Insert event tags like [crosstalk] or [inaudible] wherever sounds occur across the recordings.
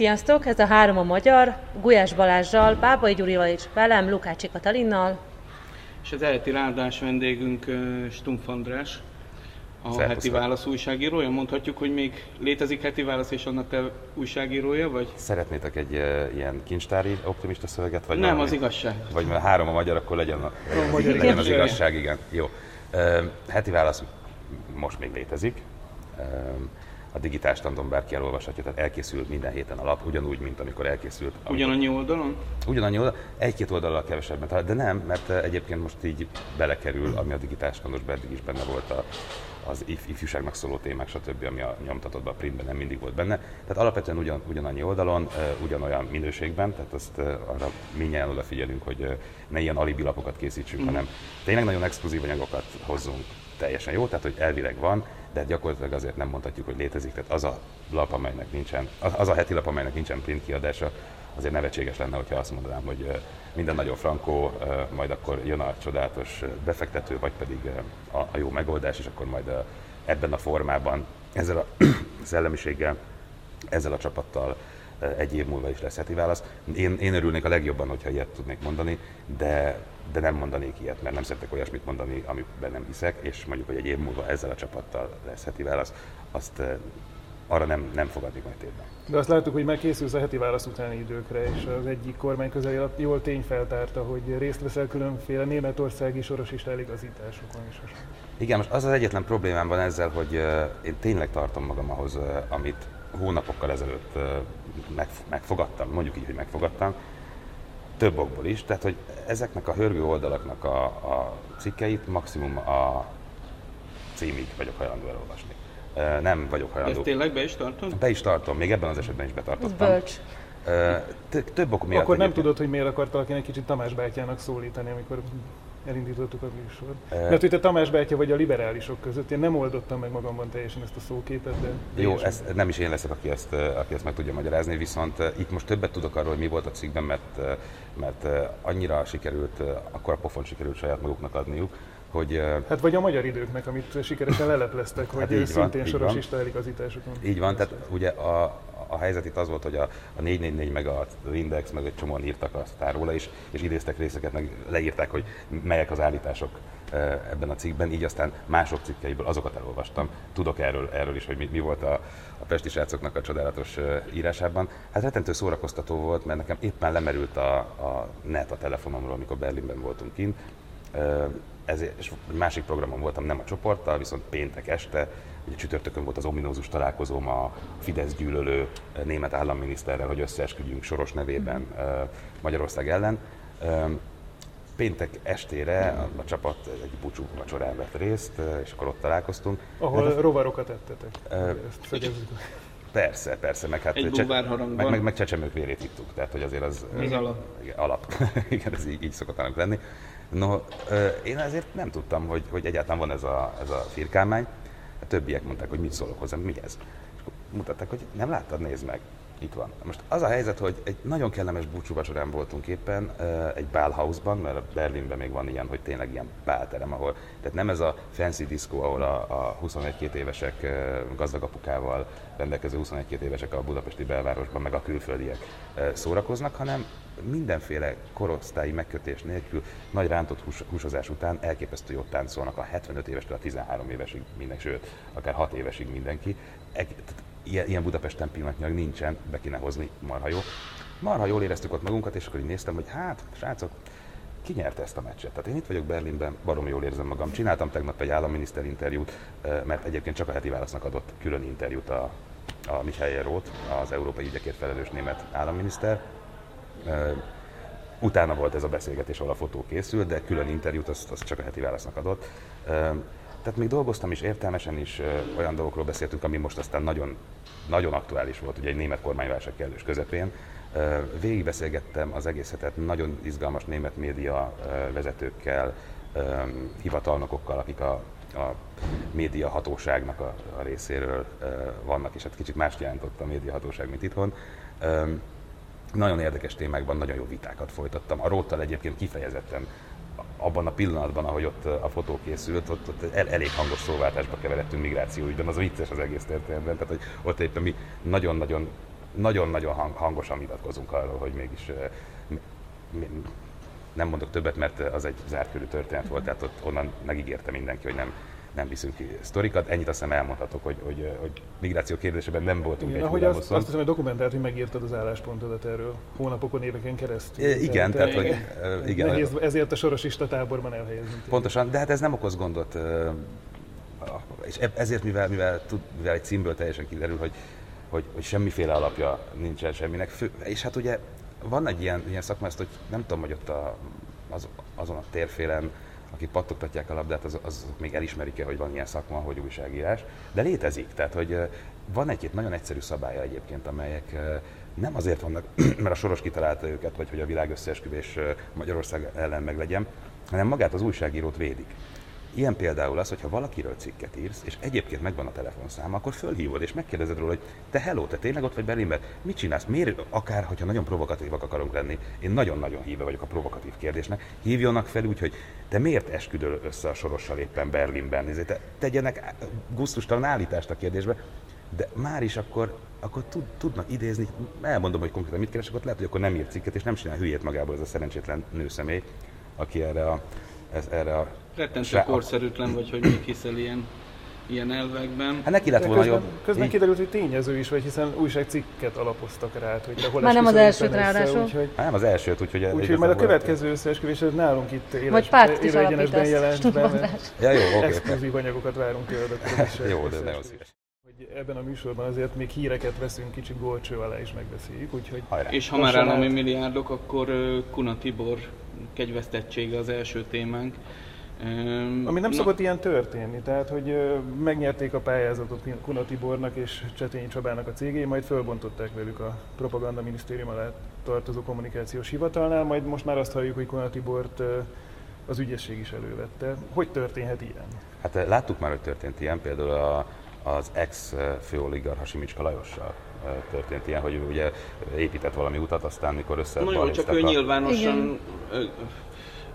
Sziasztok! Ez a három a magyar, Gulyás Balázsjal, Pápai Gyurival és velem, Lukácsi Katalinnal. És az eleti ráadás vendégünk Stumpf András, a Szervusztok. heti válasz újságírója. Mondhatjuk, hogy még létezik heti válasz, és annak te újságírója vagy? Szeretnétek egy uh, ilyen kincstári optimista szöveget? Vagy Nem, valami? az igazság. Vagy mert három a magyar, akkor legyen, a, legyen, magyar legyen az igazság. igazság, igen. Jó. Uh, heti válasz most még létezik. Uh, a digitális standon bárki elolvashatja, tehát elkészült minden héten a lap, ugyanúgy, mint amikor elkészült. amikor- Ugyanannyi oldalon? Ugyanannyi oldal, egy-két oldalal kevesebben talán, de nem, mert eh, egyébként most így belekerül, ami a digitális standosban eddig is benne volt a, az if, ifjúságnak szóló témák, stb., ami a nyomtatottban, a printben nem mindig volt benne. Tehát alapvetően ugyan, ugyanannyi oldalon, eh, ugyanolyan minőségben, tehát azt eh, arra minnyáján odafigyelünk, hogy ne ilyen alibi lapokat készítsünk, hanem tényleg nagyon exkluzív anyagokat hozzunk teljesen jó, tehát hogy elvileg van, de gyakorlatilag azért nem mondhatjuk, hogy létezik. Tehát az a lap, amelynek nincsen, az a heti lap, amelynek nincsen print kiadása, azért nevetséges lenne, hogyha azt mondanám, hogy minden nagyon frankó, majd akkor jön a csodálatos befektető, vagy pedig a, jó megoldás, és akkor majd ebben a formában, ezzel a [clears throat] szellemiséggel, ezzel a csapattal egy év múlva is lesz heti válasz. Én, én örülnék a legjobban, hogyha ilyet tudnék mondani, de, de nem mondanék ilyet, mert nem szeretek olyasmit mondani, amiben nem hiszek, és mondjuk, hogy egy év múlva ezzel a csapattal lesz heti válasz, azt arra nem, nem fogadnék majd tétben. De azt láttuk, hogy már készülsz a heti válasz utáni időkre, és az egyik kormány közel jól tény feltárta, hogy részt veszel különféle németországi sorosista eligazításokon is. Igen, most az az egyetlen problémám van ezzel, hogy én tényleg tartom magam ahhoz, amit hónapokkal ezelőtt meg, megfogadtam, mondjuk így, hogy megfogadtam, több okból is, tehát hogy ezeknek a hörgő oldalaknak a, a cikkeit maximum a címig vagyok hajlandó elolvasni. Nem vagyok Ezt hajlandó. tényleg be is tartod? Be is tartom, még ebben az esetben is Ez betartottam. bölcs. Uh, t- több ok miatt Akkor nem egyébként. tudod, hogy miért akart valaki egy kicsit Tamás bátyának szólítani, amikor elindítottuk a műsort. Eh. Mert hogy te Tamás bátya vagy a liberálisok között. Én nem oldottam meg magamban teljesen ezt a szóképet, de... Jó, ez nem is én leszek, aki ezt, eh, aki ezt meg tudja magyarázni, viszont eh, itt most többet tudok arról, hogy mi volt a cikkben, mert, eh, mert annyira sikerült, akkor a pofon sikerült saját maguknak adniuk, hogy Hát vagy a magyar időknek, amit sikeresen lelepleztek, hogy Hát így van, szintén így sorosista eligazításokon. így van, tehát ugye a, a helyzet itt az volt, hogy a, a 444 meg a az Index, meg egy csomóan írtak a sztáróla is, és idéztek részeket, meg leírták, hogy melyek az állítások ebben a cikkben, így aztán mások cikkeiből azokat elolvastam. Tudok erről, erről is, hogy mi, mi volt a, a pesti srácoknak a csodálatos írásában. Hát rettentő szórakoztató volt, mert nekem éppen lemerült a, a net a telefonomról, amikor Berlinben voltunk kint, ezért, és egy másik programon voltam, nem a csoporttal, viszont péntek este, ugye csütörtökön volt az ominózus találkozóm a Fidesz gyűlölő ö, német államminiszterrel, hogy összeesküdjünk Soros nevében ö, Magyarország ellen. Péntek estére a, csapat egy búcsú vacsorán vett részt, ö, és akkor ott találkoztunk. Ahol Hát a- rovarokat ettetek. Ezt. Persze, persze, meg hát Egy cse- meg, meg, meg csecsemők vérét ittuk, tehát hogy azért az... Ez alap. Igen, alap. [laughs] Igen, ez így, így szokott annak lenni. No, én azért nem tudtam, hogy, hogy egyáltalán van ez a, ez a firkálmány. A többiek mondták, hogy mit szólok hozzám, mi ez? És mutatták, hogy nem láttad, nézd meg. Itt van. Most az a helyzet, hogy egy nagyon kellemes búcsúvacsorán voltunk éppen, egy Bálhausban, mert Berlinben még van ilyen, hogy tényleg ilyen bálterem, ahol, tehát nem ez a fancy diszkó, ahol a, a 21-2 évesek gazdag apukával rendelkező 21-2 évesek a budapesti belvárosban, meg a külföldiek szórakoznak, hanem mindenféle korosztályi megkötés nélkül, nagy rántott hús, húsozás után elképesztő jót táncolnak a 75 évestől a 13 évesig mindenki, sőt, akár 6 évesig mindenki. Ilyen, ilyen Budapesten pillanatnyilag nincsen, be kéne hozni, marha jó. Marha jól éreztük ott magunkat, és akkor így néztem, hogy hát, srácok, ki nyerte ezt a meccset? Tehát én itt vagyok Berlinben, barom jól érzem magam. Csináltam tegnap egy államminiszter interjút, mert egyébként csak a heti válasznak adott külön interjút a, a Michael Roth, az európai ügyekért felelős német államminiszter. Utána volt ez a beszélgetés, ahol a fotó készült, de külön interjút azt, azt csak a heti válasznak adott. Tehát még dolgoztam is, értelmesen is olyan dolgokról beszéltünk, ami most aztán nagyon, nagyon aktuális volt, ugye egy német kormányválság kellős közepén. Végigbeszélgettem az egész hetet nagyon izgalmas német média vezetőkkel, hivatalnokokkal, akik a, a média hatóságnak a, a részéről vannak, és hát kicsit más jelentott a média hatóság, mint itthon. Nagyon érdekes témákban nagyon jó vitákat folytattam. A Róttal egyébként kifejezetten abban a pillanatban, ahogy ott a fotó készült, ott, ott el, elég hangos szóváltásba keveredtünk migrációügyben, az vicces az egész történetben, tehát hogy ott éppen mi nagyon-nagyon nagyon-nagyon hang, hangosan vitatkozunk arról, hogy mégis nem mondok többet, mert az egy zárkörű történet volt, tehát ott onnan megígérte mindenki, hogy nem, nem viszünk ki sztorikat. Ennyit azt hiszem elmondhatok, hogy, hogy, hogy migráció kérdésében nem voltunk igen, egy ahogy azt, azt hiszem, hogy dokumentált, hogy megírtad az álláspontodat erről hónapokon, éveken keresztül. E, igen, tehát, tehát hogy, igen. Nehéz ezért a sorosista táborban elhelyezni. Pontosan, de hát ez nem okoz gondot, és ezért, mivel, mivel, mivel egy címből teljesen kiderül, hogy, hogy, hogy semmiféle alapja nincsen semminek, fő, és hát ugye van egy ilyen, ilyen szakma, ezt, hogy nem tudom, hogy ott a, az, azon a térfélen, akik pattogtatják a labdát, az, az még elismerik-e, hogy van ilyen szakma, hogy újságírás, de létezik. Tehát, hogy van egy-két nagyon egyszerű szabálya egyébként, amelyek nem azért vannak, [clears throat] mert a Soros kitalálta őket, vagy hogy a világ összeesküvés Magyarország ellen meglegyen, hanem magát az újságírót védik. Ilyen például az, hogyha valakiről cikket írsz, és egyébként megvan a telefonszáma, akkor fölhívod, és megkérdezed róla, hogy te hello, te tényleg ott vagy Berlinben? Mit csinálsz? Miért, akár, hogyha nagyon provokatívak akarunk lenni, én nagyon-nagyon híve vagyok a provokatív kérdésnek, hívjonak fel úgy, hogy te miért esküdöl össze a sorossal éppen Berlinben? Ezért te, tegyenek gusztustalan állítást a kérdésbe, de már is akkor, akkor tud, tudnak idézni, elmondom, hogy konkrétan mit keresek, ott lehet, hogy akkor nem ír cikket, és nem csinál hülyét magából ez a szerencsétlen nőszemély, aki erre a, ez, erre a Rettentő korszerűtlen vagy, hogy még hiszel ilyen, ilyen elvekben. Hát neki lett volna közben, jobb. Közben így... kiderült, hogy tényező is vagy, hiszen újságcikket alapoztak rá, hogy hol Már nem az elsőt ráadásul. Úgyhogy... Hát nem az elsőt, úgyhogy... Úgyhogy majd a következő összeesküvés nálunk itt éles, Vagy párt is alapítasz. jelent be, ja, jó, okay, exkluzív anyagokat várunk tőled. [laughs] jó, de nagyon szíves ebben a műsorban azért még híreket veszünk kicsit gólcső alá is megbeszéljük, úgyhogy... Hajrá. És ha már állami milliárdok, akkor Kuna Tibor kegyvesztettsége az első témánk. Ami nem Na. szokott ilyen történni, tehát hogy megnyerték a pályázatot Kuna Tibornak és Csetényi Csabának a cégé, majd fölbontották velük a propaganda minisztérium alá tartozó kommunikációs hivatalnál, majd most már azt halljuk, hogy Kuna Tibort az ügyesség is elővette. Hogy történhet ilyen? Hát láttuk már, hogy történt ilyen, például a, az ex főoligarha Simicska Lajossal történt ilyen, hogy ugye épített valami utat, aztán mikor össze... Na jó, csak ő nyilvánosan Igen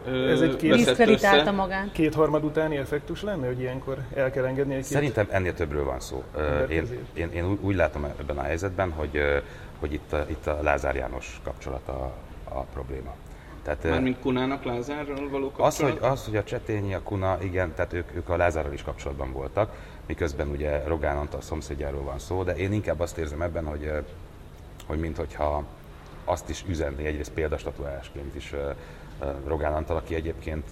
ez egy két, magát. kétharmad utáni effektus lenne, hogy ilyenkor el kell engedni egy két... Szerintem ennél többről van szó. Én, én, én úgy látom ebben a helyzetben, hogy, hogy itt, a, itt a Lázár János kapcsolata a, a probléma. Tehát, Mármint Kunának Lázárral való kapcsolat? Az, hogy, az, hogy a Csetényi, a Kuna, igen, tehát ők, ők a Lázárral is kapcsolatban voltak, miközben ugye Rogán Antal szomszédjáról van szó, de én inkább azt érzem ebben, hogy, hogy minthogyha azt is üzenni egyrészt példastatuálásként is Rogán Antal, aki egyébként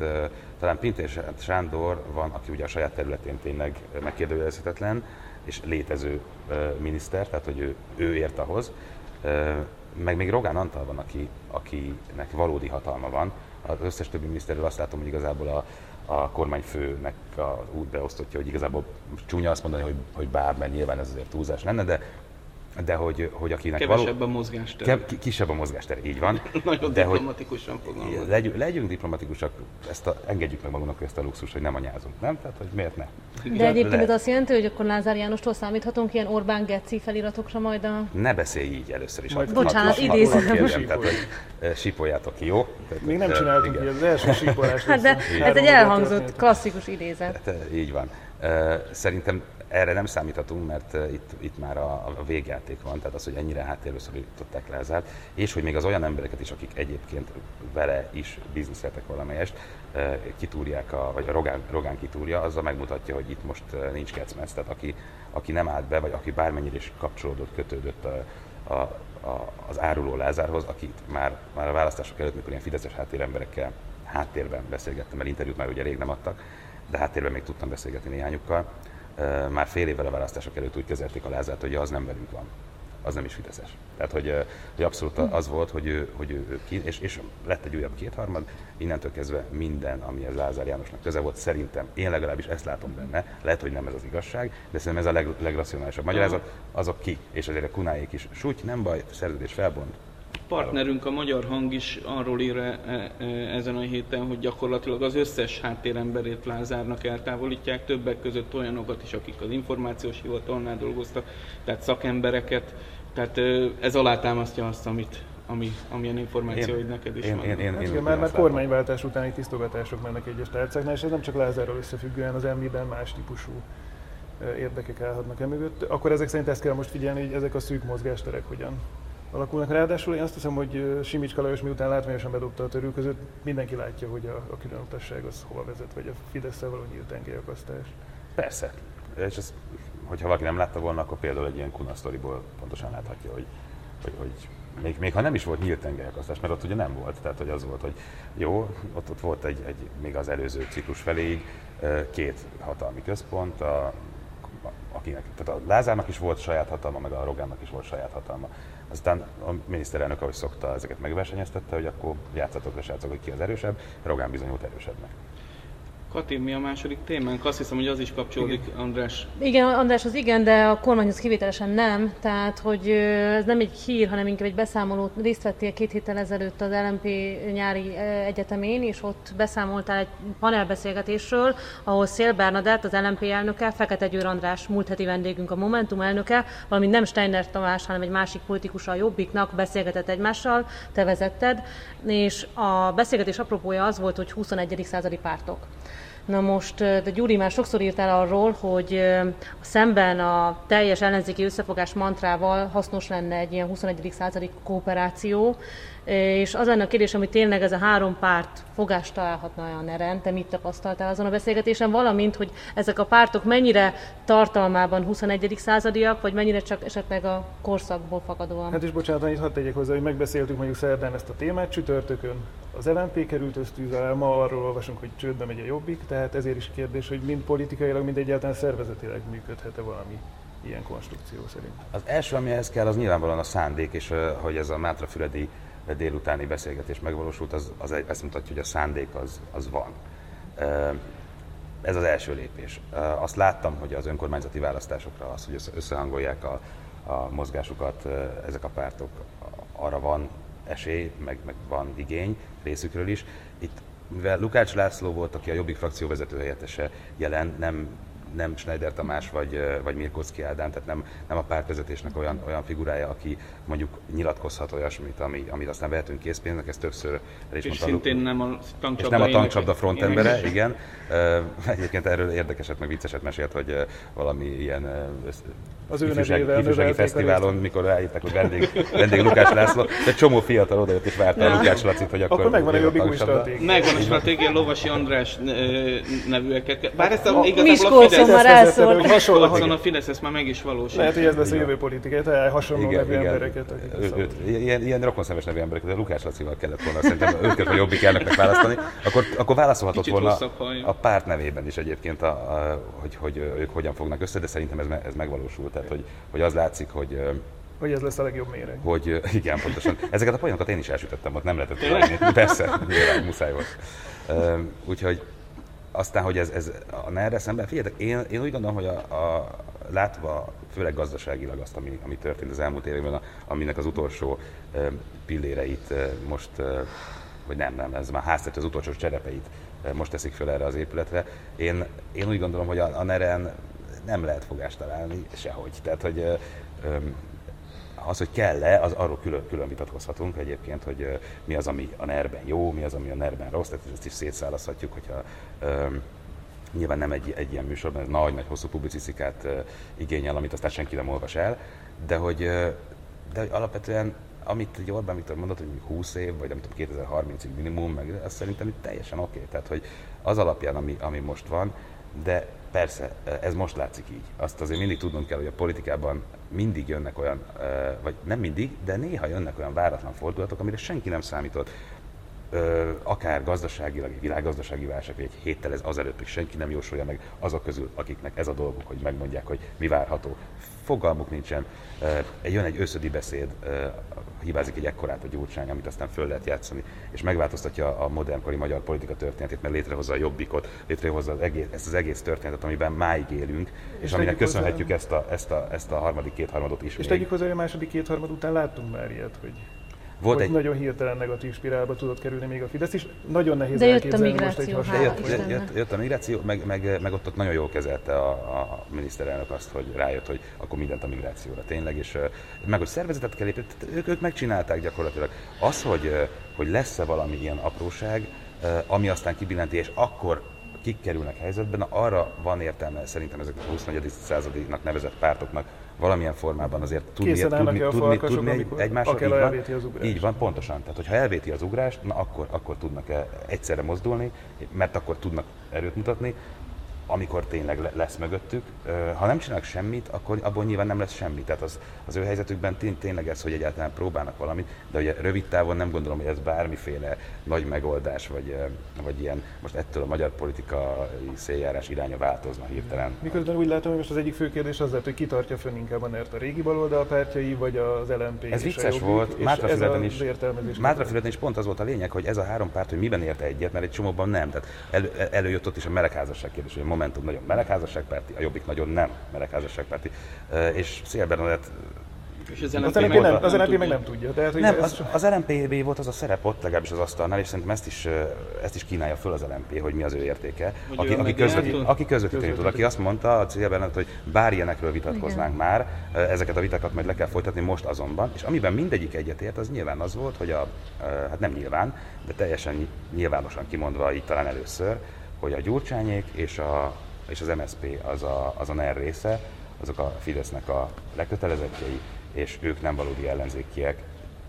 talán Pintér Sándor van, aki ugye a saját területén tényleg megkérdőjelezhetetlen, és létező miniszter, tehát hogy ő, ő ért ahhoz. Meg még Rogán Antal van, aki, akinek valódi hatalma van. Az összes többi miniszterről azt látom, hogy igazából a, a kormányfőnek a, úgy beosztottja, hogy igazából csúnya azt mondani, hogy, hogy bár, mert nyilván ez azért túlzás lenne, de de hogy, hogy akinek Kevesebb való... a mozgástere. Kev, kisebb a mozgástere, így van. [laughs] Nagyon de diplomatikusan fogalmazom. Legyünk, legyünk diplomatikusak, ezt a, engedjük meg magunknak ezt a luxus, hogy nem anyázunk, nem? Tehát, hogy miért ne? De egyébként ez azt jelenti, hogy akkor Lázár Jánostól számíthatunk ilyen Orbán Geci feliratokra majd a... Ne beszélj így először is. Majd Bocsánat, idézem. Tehát, hogy sípoljátok ki, jó? Tehát, Még nem csináltunk így, az első sípolás. Hát de ez egy elhangzott klasszikus idézet. Hát, így van. Szerintem erre nem számíthatunk, mert itt, itt már a, a végjáték van, tehát az, hogy ennyire háttérbe szorították Lázárt, és hogy még az olyan embereket is, akik egyébként vele is bizniszeltek valamelyest, kitúrják, a, vagy a Rogán, Rogán kitúrja, azzal megmutatja, hogy itt most nincs kecmec, tehát aki, aki nem állt be, vagy aki bármennyire is kapcsolódott, kötődött a, a, a, az áruló Lázárhoz, akit már, már a választások előtt, mikor ilyen fideszes háttéremberekkel háttérben beszélgettem, mert interjút már ugye rég nem adtak, de háttérben még tudtam beszélgetni néhányukkal, már fél évvel a választások előtt úgy kezelték a Lázárt, hogy az nem velünk van. Az nem is Fideszes. Tehát, hogy, hogy abszolút az volt, hogy ő, hogy ő ki, és, és lett egy újabb kétharmad, innentől kezdve minden, ami ez Lázár Jánosnak köze volt, szerintem, én legalábbis ezt látom benne, lehet, hogy nem ez az igazság, de szerintem ez a leg, legracionálisabb magyarázat, azok ki, és azért a kunáék is, súgy, nem baj, szerződés felbont, partnerünk, a Magyar Hang is arról ír e, e, ezen a héten, hogy gyakorlatilag az összes háttéremberét Lázárnak eltávolítják, többek között olyanokat is, akik az információs hivatalnál dolgoztak, tehát szakembereket. Tehát ez alátámasztja azt, amit, ami, amilyen információid neked is én, van. Én, én, én, én már, már kormányváltás utáni tisztogatások mennek egyes tárcáknál, és ez nem csak Lázárral összefüggően az emlében más típusú érdekek állhatnak e mögött, akkor ezek szerint ezt kell most figyelni, hogy ezek a szűk mozgásterek hogyan alakulnak. Ráadásul én azt hiszem, hogy Simics Kalajos miután látványosan bedobta a törül között, mindenki látja, hogy a, a különutasság az hova vezet, vagy a fidesz való nyílt tengelyakasztás. Persze. És ez, hogyha valaki nem látta volna, akkor például egy ilyen Kuna sztoriból pontosan láthatja, hogy, hogy, hogy még, még ha nem is volt nyílt tengelyakasztás, mert ott ugye nem volt, tehát hogy az volt, hogy jó, ott, ott volt egy, egy még az előző ciklus feléig két hatalmi központ, a, akinek, tehát a Lázárnak is volt saját hatalma, meg a Rogánnak is volt saját hatalma. Aztán a miniszterelnök, ahogy szokta, ezeket megversenyeztette, hogy akkor játszatok le srácok, hogy ki az erősebb, Rogán bizonyult erősebbnek. Kati, mi a második témánk? Azt hiszem, hogy az is kapcsolódik, igen. András. Igen, András, az igen, de a kormányhoz kivételesen nem. Tehát, hogy ez nem egy hír, hanem inkább egy beszámolót. Részt vettél két héttel ezelőtt az LMP nyári egyetemén, és ott beszámoltál egy panelbeszélgetésről, ahol Szél Bernadett, az LMP elnöke, Fekete Győr András, múlt heti vendégünk a Momentum elnöke, valamint nem Steiner Tamás, hanem egy másik politikus a Jobbiknak beszélgetett egymással, te vezetted, és a beszélgetés apropója az volt, hogy 21. századi pártok. Na most, de Gyuri már sokszor írtál arról, hogy szemben a teljes ellenzéki összefogás mantrával hasznos lenne egy ilyen 21. századi kooperáció, és az lenne a kérdés, hogy tényleg ez a három párt fogást találhatna a neren, te mit tapasztaltál azon a beszélgetésen, valamint, hogy ezek a pártok mennyire tartalmában 21. századiak, vagy mennyire csak esetleg a korszakból fakadóan? Hát is bocsánat, annyit hadd tegyek hozzá, hogy megbeszéltük mondjuk szerdán ezt a témát, csütörtökön az LNP került ösztűz alá, ma arról olvasunk, hogy csődbe megy a jobbik, tehát ezért is kérdés, hogy mind politikailag, mind egyáltalán szervezetileg működhet-e valami ilyen konstrukció szerint. Az első, ami ehhez kell, az nyilvánvalóan a szándék, és hogy ez a Mátrafüredi délutáni beszélgetés megvalósult, az, az ezt mutatja, hogy a szándék az, az van. Ez az első lépés. Azt láttam, hogy az önkormányzati választásokra az, hogy összehangolják a, a mozgásukat ezek a pártok, arra van esély, meg, meg van igény részükről is. Itt mivel Lukács László volt, aki a Jobbik frakció vezető helyettese jelen, nem nem Schneider Tamás vagy, vagy Mirkocki Ádám, tehát nem, nem a pártvezetésnek olyan, olyan figurája, aki mondjuk nyilatkozhat olyasmit, ami, amit aztán vehetünk készpénznek, ez többször el is és mondtam. szintén nem a tankcsapda, nem a tankcsapda frontembere, igen. Egyébként erről érdekeset, meg vicceset mesélt, hogy valami ilyen az ő ifjúság, ifjúsági fesztiválon, mikor eljöttek, hogy vendég, vendég Lukács László, egy csomó fiatal odajött és várta a Lukács Lacit, hogy akkor... Akkor megvan a jobbik új stratégia. Megvan a stratégia, Lovasi András nevűeket. Bár ezt a, igazából a Fidesz már elszólt. Hasonlóan a Fidesz ezt már meg is valósít. Lehet, hogy ez lesz a jövő politikai, tehát hasonló igen, nevű igen. embereket. Ilyen, ilyen rokonszemes nevű embereket, de Lukács Lacival kellett volna szerintem őket a jobbik elnöknek választani, akkor, akkor válaszolhatott volna a párt nevében is egyébként, a, a, hogy, hogy ők hogyan fognak össze, de szerintem ez, ez megvalósult. Tehát, hogy, hogy az látszik, hogy hogy ez lesz a legjobb méreg. Hogy [laughs] igen, pontosan. Ezeket a poénokat én is elsütöttem, ott nem lehetett. Persze, nyilván muszáj volt. Úgyhogy aztán, hogy ez, ez a ner szemben, figyeljetek, én, én úgy gondolom, hogy a, a, látva főleg gazdaságilag azt, ami, ami történt az elmúlt években, aminek az utolsó pilléreit most, vagy nem, nem, ez már háztető az utolsó cserepeit most teszik föl erre az épületre. Én, én úgy gondolom, hogy a, a NER-en nem lehet fogást találni sehogy. Tehát, hogy az, hogy kell-e, az arról külön, külön vitatkozhatunk egyébként, hogy mi az, ami a nerben jó, mi az, ami a nerben rossz, tehát ezt is szétszálaszhatjuk, hogyha um, nyilván nem egy, egy ilyen műsorban, ez nagy-nagy hosszú publicisztikát uh, igényel, amit aztán senki nem olvas el, de hogy, uh, de hogy alapvetően amit egy Orbán Viktor mondott, hogy 20 év, vagy nem tudom, 2030-ig minimum, meg az szerintem teljesen oké. Okay. Tehát, hogy az alapján, ami, ami most van, de persze, ez most látszik így. Azt azért mindig tudnunk kell, hogy a politikában mindig jönnek olyan, vagy nem mindig, de néha jönnek olyan váratlan fordulatok, amire senki nem számított. Akár gazdaságilag, egy világgazdasági válság, vagy egy héttel ez azelőtt még senki nem jósolja meg azok közül, akiknek ez a dolguk, hogy megmondják, hogy mi várható. Fogalmuk nincsen. Jön egy összödi beszéd hibázik egy ekkorát a gyurcsány, amit aztán föl lehet játszani, és megváltoztatja a modernkori magyar politika történetét, mert létrehozza a jobbikot, létrehozza az egész, ezt az egész történetet, amiben máig élünk, és, és aminek köszönhetjük hozzá... ezt a, ezt, a, ezt a harmadik kétharmadot is. És még. tegyük hozzá, hogy a második kétharmad után láttunk már ilyet, hogy volt hogy egy... nagyon hirtelen negatív spirálba tudott kerülni még a Fidesz is. Nagyon nehéz De jött a migráció, most egy jött, jött, jött, jött, a migráció, meg, meg, meg ott, ott nagyon jól kezelte a, a miniszterelnök azt, hogy rájött, hogy akkor mindent a migrációra tényleg, és meg hogy szervezetet kell építeni, ők, ők megcsinálták gyakorlatilag. Az, hogy, hogy lesz-e valami ilyen apróság, ami aztán kibillenti, és akkor kik kerülnek helyzetben, na arra van értelme szerintem ezeknek a 24. századnak nevezett pártoknak valamilyen formában azért tudni, tudni, tudni, tudni egy, egymásra. Így van, az így van, pontosan. Tehát, hogyha elvéti az ugrást, na akkor, akkor tudnak egyszerre mozdulni, mert akkor tudnak erőt mutatni, amikor tényleg lesz mögöttük. Ha nem csinálnak semmit, akkor abból nyilván nem lesz semmi. Tehát az, az ő helyzetükben tény, tényleg ez, hogy egyáltalán próbálnak valamit, de ugye rövid távon nem gondolom, hogy ez bármiféle nagy megoldás, vagy, vagy ilyen most ettől a magyar politikai széljárás iránya változna hirtelen. Miközben úgy látom, hogy most az egyik fő kérdés az lehet, hogy kitartja fönn inkább a NERT a régi baloldal pártjai, vagy az LMP Ez vicces volt, Mátrafületen is, Mátrafületen is pont az volt a lényeg, hogy ez a három párt, hogy miben érte egyet, mert egy csomóban nem. Tehát elő, előjött ott is a melegházasság kérdés, hogy a Momentum nagyon melegházasságpárti, a Jobbik nagyon nem melegházasságpárti, és Szél Bernadett és az LNP, az LNP, nem, az meg nem tudja. Tehát, hogy nem, az, az LNP volt az a szerep ott legalábbis az asztalnál, és szerintem ezt is, ezt is kínálja föl az LNP, hogy mi az ő értéke. Hogy aki, aki, közvetít, aki közvetíteni tud, aki azt mondta a célben, hogy bár ilyenekről vitatkoznánk Igen. már, ezeket a vitákat majd le kell folytatni most azonban, és amiben mindegyik egyetért, az nyilván az volt, hogy a, hát nem nyilván, de teljesen nyilvánosan kimondva így talán először, hogy a Gyurcsányék és, a, és az MSP az a, az a NER része, azok a Fidesznek a lekötelezettjei, és ők nem valódi ellenzékiek,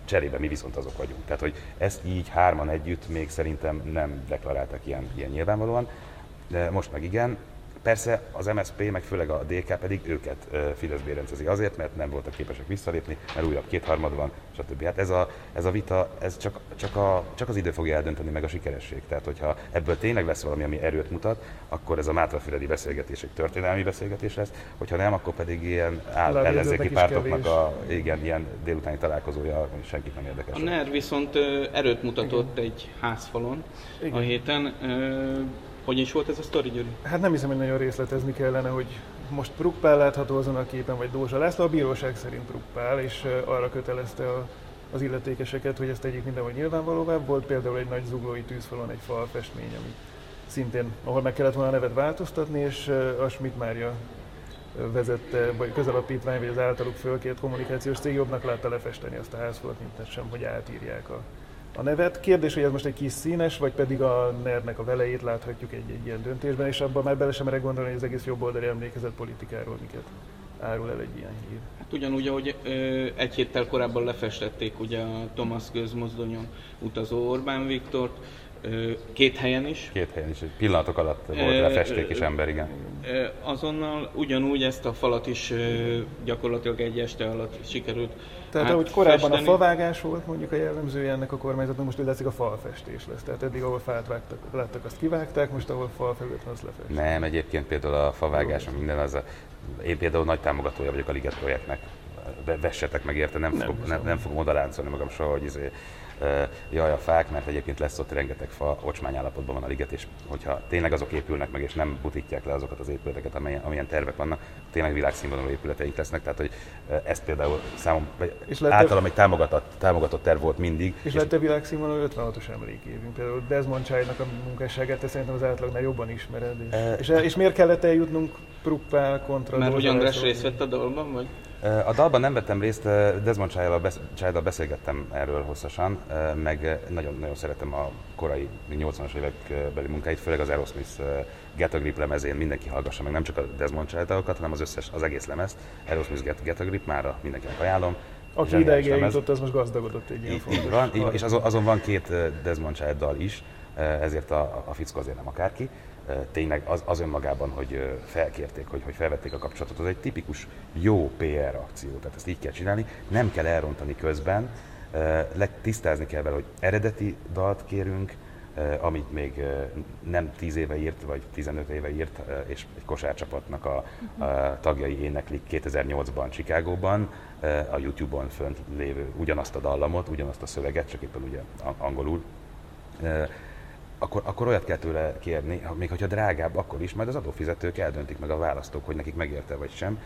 cserébe mi viszont azok vagyunk. Tehát, hogy ezt így hárman együtt még szerintem nem deklaráltak ilyen, ilyen nyilvánvalóan, de most meg igen, Persze az MSP, meg főleg a DK pedig őket Fidesz bérencezi azért, mert nem voltak képesek visszalépni, mert újabb kétharmad van, stb. Hát ez a, ez a vita, ez csak, csak, a, csak az idő fogja eldönteni meg a sikeresség. Tehát, hogyha ebből tényleg lesz valami, ami erőt mutat, akkor ez a Mátrafüredi beszélgetés egy történelmi beszélgetés lesz, hogyha nem, akkor pedig ilyen áll, ellenzéki pártoknak a igen, ilyen délutáni találkozója, ami senkit nem érdekes. A NER viszont erőt mutatott igen. egy házfalon igen. a héten. Hogy is volt ez a sztori, Gyuri? Hát nem hiszem, hogy nagyon részletezni kellene, hogy most Pruppál látható azon a képen, vagy Dózsa László. A bíróság szerint Pruppál, és arra kötelezte a, az illetékeseket, hogy ezt tegyék mindenhogy nyilvánvalóvá. Volt például egy nagy zuglói tűzfalon egy falfestmény, ami szintén, ahol meg kellett volna a nevet változtatni, és a Schmidt Mária vezette, vagy közalapítvány, vagy az általuk fölkért kommunikációs cég jobbnak látta lefesteni azt a házfalat, mint sem, hogy átírják a a nevet. Kérdés, hogy ez most egy kis színes, vagy pedig a ner a velejét láthatjuk egy, egy ilyen döntésben, és abban már bele sem merek gondolni, hogy az egész jobboldali emlékezett politikáról miket árul el egy ilyen hír. Hát ugyanúgy, ahogy ö, egy héttel korábban lefestették ugye a Thomas közmozdonyon utazó Orbán Viktort, Két helyen is. Két helyen is, pillanatok alatt volt e, festék és ember, igen. Azonnal ugyanúgy ezt a falat is gyakorlatilag egy este alatt sikerült Tehát ahogy korábban festeni. a favágás volt mondjuk a jellemzője ennek a kormányzatnak, most úgy látszik a falfestés lesz. Tehát eddig ahol fát vágtak, láttak, azt kivágták, most ahol fal felület az lefest. Nem, egyébként például a favágás, minden az a, én például nagy támogatója vagyok a Liget projektnek. Vessetek meg érte, nem, nem, fogom, nem, nem fogom odaláncolni magam soha, hogy izé, jaj a fák, mert egyébként lesz ott rengeteg fa, ocsmány állapotban van a liget, és hogyha tényleg azok épülnek meg, és nem butítják le azokat az épületeket, amilyen, amilyen tervek vannak, tényleg világszínvonalú épületeink lesznek. Tehát, hogy ezt például számom, vagy és általam egy támogatott, támogatott terv volt mindig. És, és lett a világszínvonalú 56-os emlékévünk. Például Desmond Child-nak a munkásságát te szerintem az átlagnál jobban ismered. És, e... és, és, miért kellett eljutnunk Pruppel kontra Mert hogy András részt vett a dolgban, vagy? A dalban nem vettem részt, Desmond Child-dal beszélgettem erről hosszasan, meg nagyon-nagyon szeretem a korai 80-as évekbeli munkáit, főleg az Aerosmith Get a Grip lemezén mindenki hallgassa meg, nem csak a Desmond child hanem az összes, az egész lemezt. Aerosmith Get, Get a Grip, már mindenkinek ajánlom. Aki ideig eljutott, az most gazdagodott egy ilyen így, így van, így, és azon, azon van két Desmond Child dal is, ezért a, a fickó azért nem akárki tényleg az, az önmagában, hogy felkérték, hogy, hogy felvették a kapcsolatot, az egy tipikus jó PR akció, tehát ezt így kell csinálni, nem kell elrontani közben, tisztázni kell vele, hogy eredeti dalt kérünk, amit még nem 10 éve írt, vagy 15 éve írt, és egy kosárcsapatnak a, a tagjai éneklik 2008-ban Chicagóban, a YouTube-on fönt lévő ugyanazt a dallamot, ugyanazt a szöveget, csak éppen ugye angolul akkor, akkor olyat kell tőle kérni, még hogyha drágább, akkor is, majd az adófizetők eldöntik meg a választók, hogy nekik megérte vagy sem.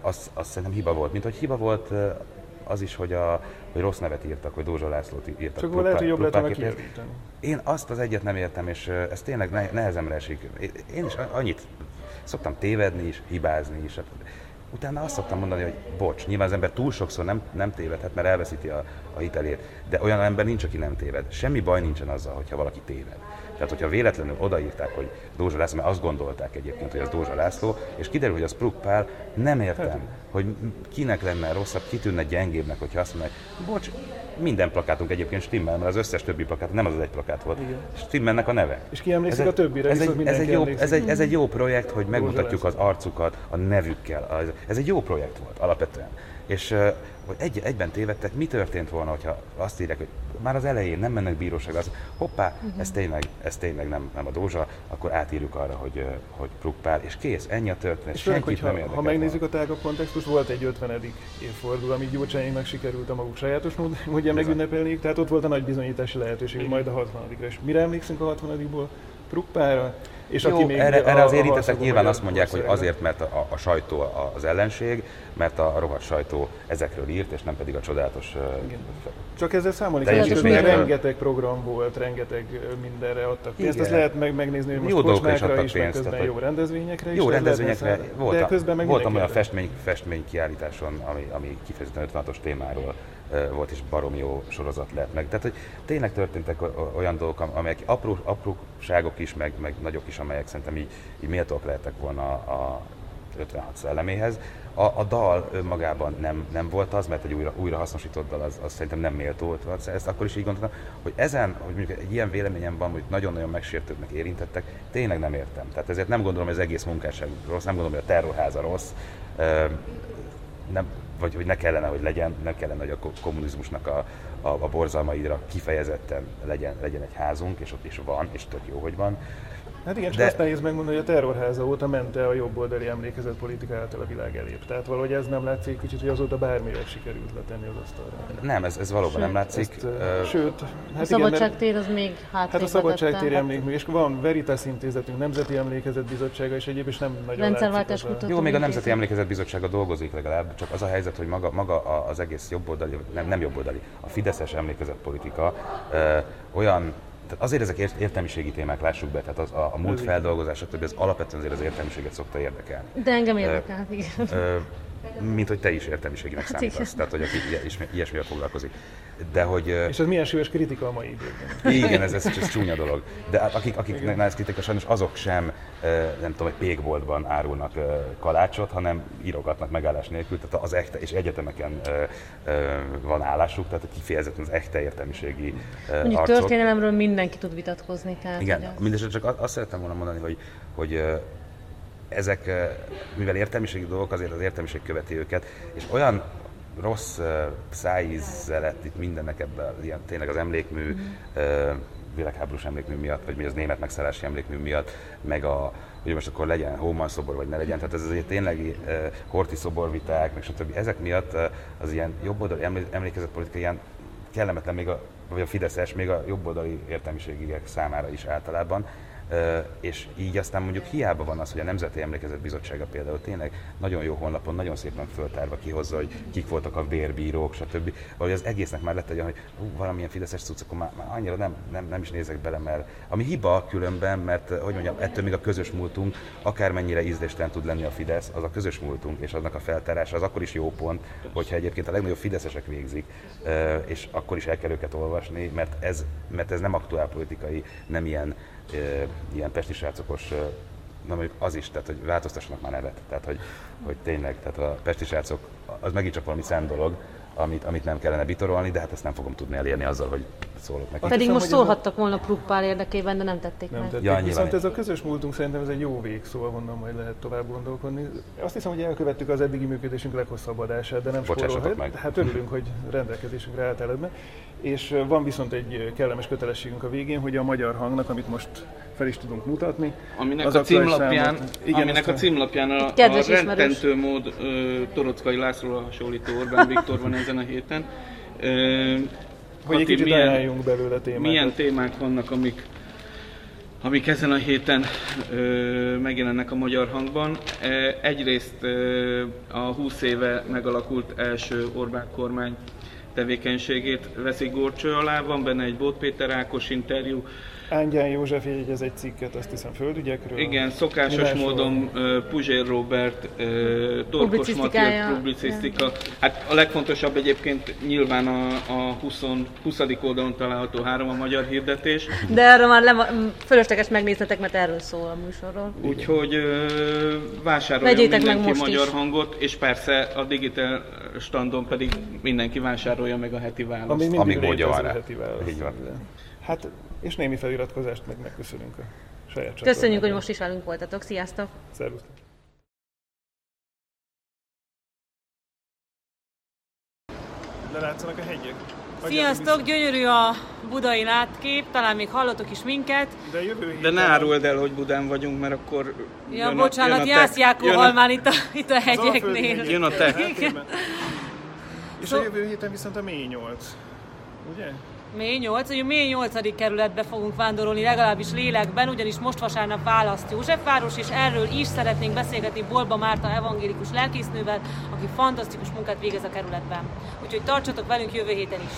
Az, az szerintem hiba volt. Mint hogy hiba volt az is, hogy, a, hogy rossz nevet írtak, hogy Dózsa Lászlót írtak. Csak lehet, hogy jobb lett Én azt az egyet nem értem, és ez tényleg nehezemre esik. Én is annyit szoktam tévedni is, hibázni is. Utána azt szoktam mondani, hogy bocs, nyilván az ember túl sokszor nem, nem tévedhet, mert elveszíti a, a hitelét, de olyan ember nincs, aki nem téved. Semmi baj nincsen azzal, hogyha valaki téved. Tehát, hogyha véletlenül odaírták, hogy Dózsa László, mert azt gondolták egyébként, hogy az Dózsa László, és kiderül, hogy az Pruk Pál, nem értem, hogy kinek lenne rosszabb, kitűnne gyengébbnek, hogyha azt mondják, bocs, minden plakátunk egyébként stimmel, mert az összes többi plakát nem az az egy plakát volt. Igen. Stimmelnek a neve. És ki emlékszik a többire? Ez egy, ez, egy jó, ez, egy, ez egy jó projekt, hogy megmutatjuk az arcukat a nevükkel. Ez egy jó projekt volt alapvetően. És hogy egy, egyben tévedtek, mi történt volna, hogyha azt írják, hogy már az elején nem mennek bíróság, az hoppá, uh-huh. ez tényleg, ez tényleg nem, nem a Dózsa, akkor átírjuk arra, hogy, hogy Prukpál, és kész, ennyi a történet, és senkit nem Ha megnézzük a tágabb kontextus, volt egy 50. évforduló, amit Gyurcsányéknak sikerült a maguk sajátos módja megünnepelni, tehát ott volt a nagy bizonyítási lehetőség, majd a 60 és mire emlékszünk a 60-ból? Prukpára, és Jó, aki még erre, erre az érintettek nyilván azt mondják, hogy azért, mert a, a sajtó az ellenség, mert a rohadt sajtó ezekről írt, és nem pedig a csodálatos... Igen. Csak ezzel számolni kell, hogy rengeteg program volt, rengeteg mindenre adtak pénzt. Ezt lehet meg, megnézni, hogy most jó kocsmákra is, pénzt, meg jó rendezvényekre is. Jó rendezvényekre. Volt, de közben meg voltam olyan festmény, festmény kiállításon, ami, ami kifejezetten 56-os témáról volt, és barom jó sorozat lett meg. Tehát, hogy tényleg történtek olyan dolgok, amelyek apró, apróságok is, meg, meg nagyok is, amelyek szerintem így, így méltóak lehettek volna a 56 szelleméhez. A, a dal önmagában nem, nem volt az, mert egy újra, újra hasznosított dal az, az szerintem nem méltó volt. Ezt akkor is így gondoltam, hogy ezen, hogy mondjuk egy ilyen véleményem van, hogy nagyon-nagyon megsértődnek, érintettek, tényleg nem értem. Tehát ezért nem gondolom, hogy az egész munkásság rossz, nem gondolom, hogy a terrorháza rossz. Nem, vagy hogy ne kellene, hogy legyen, ne kellene, hogy a kommunizmusnak a, a, a borzalmaidra kifejezetten legyen, legyen egy házunk, és ott is van, és tök jó, hogy van. Hát igen, csak De... azt nehéz megmondani, hogy a terrorháza óta mente a jobboldali emlékezet politika által a világ elébb. Tehát valahogy ez nem látszik kicsit, hogy azóta bármire sikerült letenni az asztalra. Nem, ez, ez valóban sőt, nem látszik. Ezt, uh, sőt, hát a szabadságtér az még hátrébb Hát a szabadságtér emlékmű, és van Veritas intézetünk, Nemzeti Emlékezet Bizottsága, és egyéb, és nem nagyon Rendszerváltás látszik. Jó, még a Nemzeti Emlékezet Bizottsága dolgozik legalább, csak az a helyzet, hogy maga, maga az egész jobboldali, nem, nem jobboldali, a Fideszes emlékezetpolitika uh, olyan tehát azért ezek értelmiségi témák, lássuk be, tehát az, a, a múlt feldolgozása, többi az alapvetően azért az értelmiséget szokta érdekelni. De engem érdekel, uh, igen. Mint hogy te is értelmiséginek hát számítasz, tehát hogy aki ilyesmivel foglalkozik. De hogy, és ez milyen súlyos kritika a mai időben. Igen, ez, ez, ez csúnya dolog. De hát akik, akiknek ez kritika, sajnos azok sem, nem tudom, egy pékboltban árulnak kalácsot, hanem írogatnak megállás nélkül, tehát az echte, és egyetemeken van állásuk, tehát kifejezetten az echte értelmiségi Mondjuk arcok. történelemről mindenki tud vitatkozni. Tehát Igen, mindesetre csak azt szerettem volna mondani, hogy, hogy ezek, mivel értelmiségi dolgok, azért az értelmiség követi őket, és olyan rossz uh, szájízzel lett itt mindennek ebben, ilyen, tényleg az emlékmű, mm. uh, világháborús emlékmű miatt, vagy mi az német megszállási emlékmű miatt, meg a, hogy most akkor legyen Hóman szobor, vagy ne legyen. Tehát ez azért tényleg uh, Horti szoborviták, meg stb. Ezek miatt uh, az ilyen jobboldali emlékezetpolitika ilyen kellemetlen még a, vagy a Fideszes, még a jobboldali értelmiségiek számára is általában és így aztán mondjuk hiába van az, hogy a Nemzeti Emlékezet Bizottsága például tényleg nagyon jó honlapon, nagyon szépen föltárva kihozza, hogy kik voltak a vérbírók, stb. Vagy az egésznek már lett egy hogy hú, valamilyen fideszes cucc, akkor már, már annyira nem, nem, nem, is nézek bele, mert ami hiba különben, mert hogy mondjam, ettől még a közös múltunk, akármennyire ízléstelen tud lenni a Fidesz, az a közös múltunk, és aznak a feltárása az akkor is jó pont, hogyha egyébként a legnagyobb fideszesek végzik, és akkor is el kell őket olvasni, mert ez, mert ez nem aktuál politikai, nem ilyen ilyen pesti srácokos, na mondjuk az is, tehát hogy változtassanak már nevet. Tehát, hogy, hogy tényleg, tehát a pesti srácok, az megint csak valami szent dolog, amit, amit nem kellene bitorolni, de hát ezt nem fogom tudni elérni azzal, hogy szólok neki. Pedig most szólhattak volna Pruppál érdekében, de nem tették nem meg. Tették. Ja, Viszont ez a közös múltunk szerintem ez egy jó végszó, honnan majd lehet tovább gondolkodni. Azt hiszem, hogy elkövettük az eddigi működésünk leghosszabb adását, de nem spórolhat. Meg. Hát örülünk, hogy rendelkezésünkre állt eledme. És van viszont egy kellemes kötelességünk a végén, hogy a magyar hangnak, amit most fel is tudunk mutatni. Aminek az a címlapján, igen, aminek a címlapján a, a rettentő mód uh, Torockai Lászlóra hasonlító Orbán Viktor van ezen a héten. Uh, hogy egy kicsit milyen, belőle témákat. Milyen témák vannak, amik, amik ezen a héten ö, megjelennek a magyar hangban. E, egyrészt ö, a 20 éve megalakult első Orbán kormány tevékenységét veszik górcső alá, van benne egy Bót Péter Ákos interjú, Ángyán József jegyez egy cikket, azt hiszem földügyekről. Igen, szokásos módon uh, Puzsér Robert, uh, Torkos Matthias publicisztika. Hát a legfontosabb egyébként nyilván a, a 20, 20. oldalon található három a magyar hirdetés. De erről már le, fölösleges megnéznetek, mert erről szól a műsorról. Úgyhogy uh, vásároljon Vegyétek mindenki meg magyar is. hangot, és persze a digital standon pedig mindenki vásárolja meg a heti választ. Ami mindig Amíg módja van rá. Heti választ. Így van. Hát, és némi feliratkozást meg megköszönünk a saját Köszönjük, hogy most is velünk voltatok. Sziasztok! Szervusztok! Lelátszanak a hegyek. Sziasztok, gyönyörű a budai látkép, talán még hallotok is minket. De, jövő De ne áruld el, hogy Budán vagyunk, mert akkor... Ja, jön bocsánat, a, Jász Jákó halmán itt a, itt a hegyeknél. Jön a te. És a jövő héten viszont a mély 8, ugye? Mély 8, hogy mély 8. kerületbe fogunk vándorolni, legalábbis lélekben, ugyanis most vasárnap választ Józsefváros, és erről is szeretnénk beszélgetni Bolba Márta evangélikus lelkésznővel, aki fantasztikus munkát végez a kerületben. Úgyhogy tartsatok velünk jövő héten is!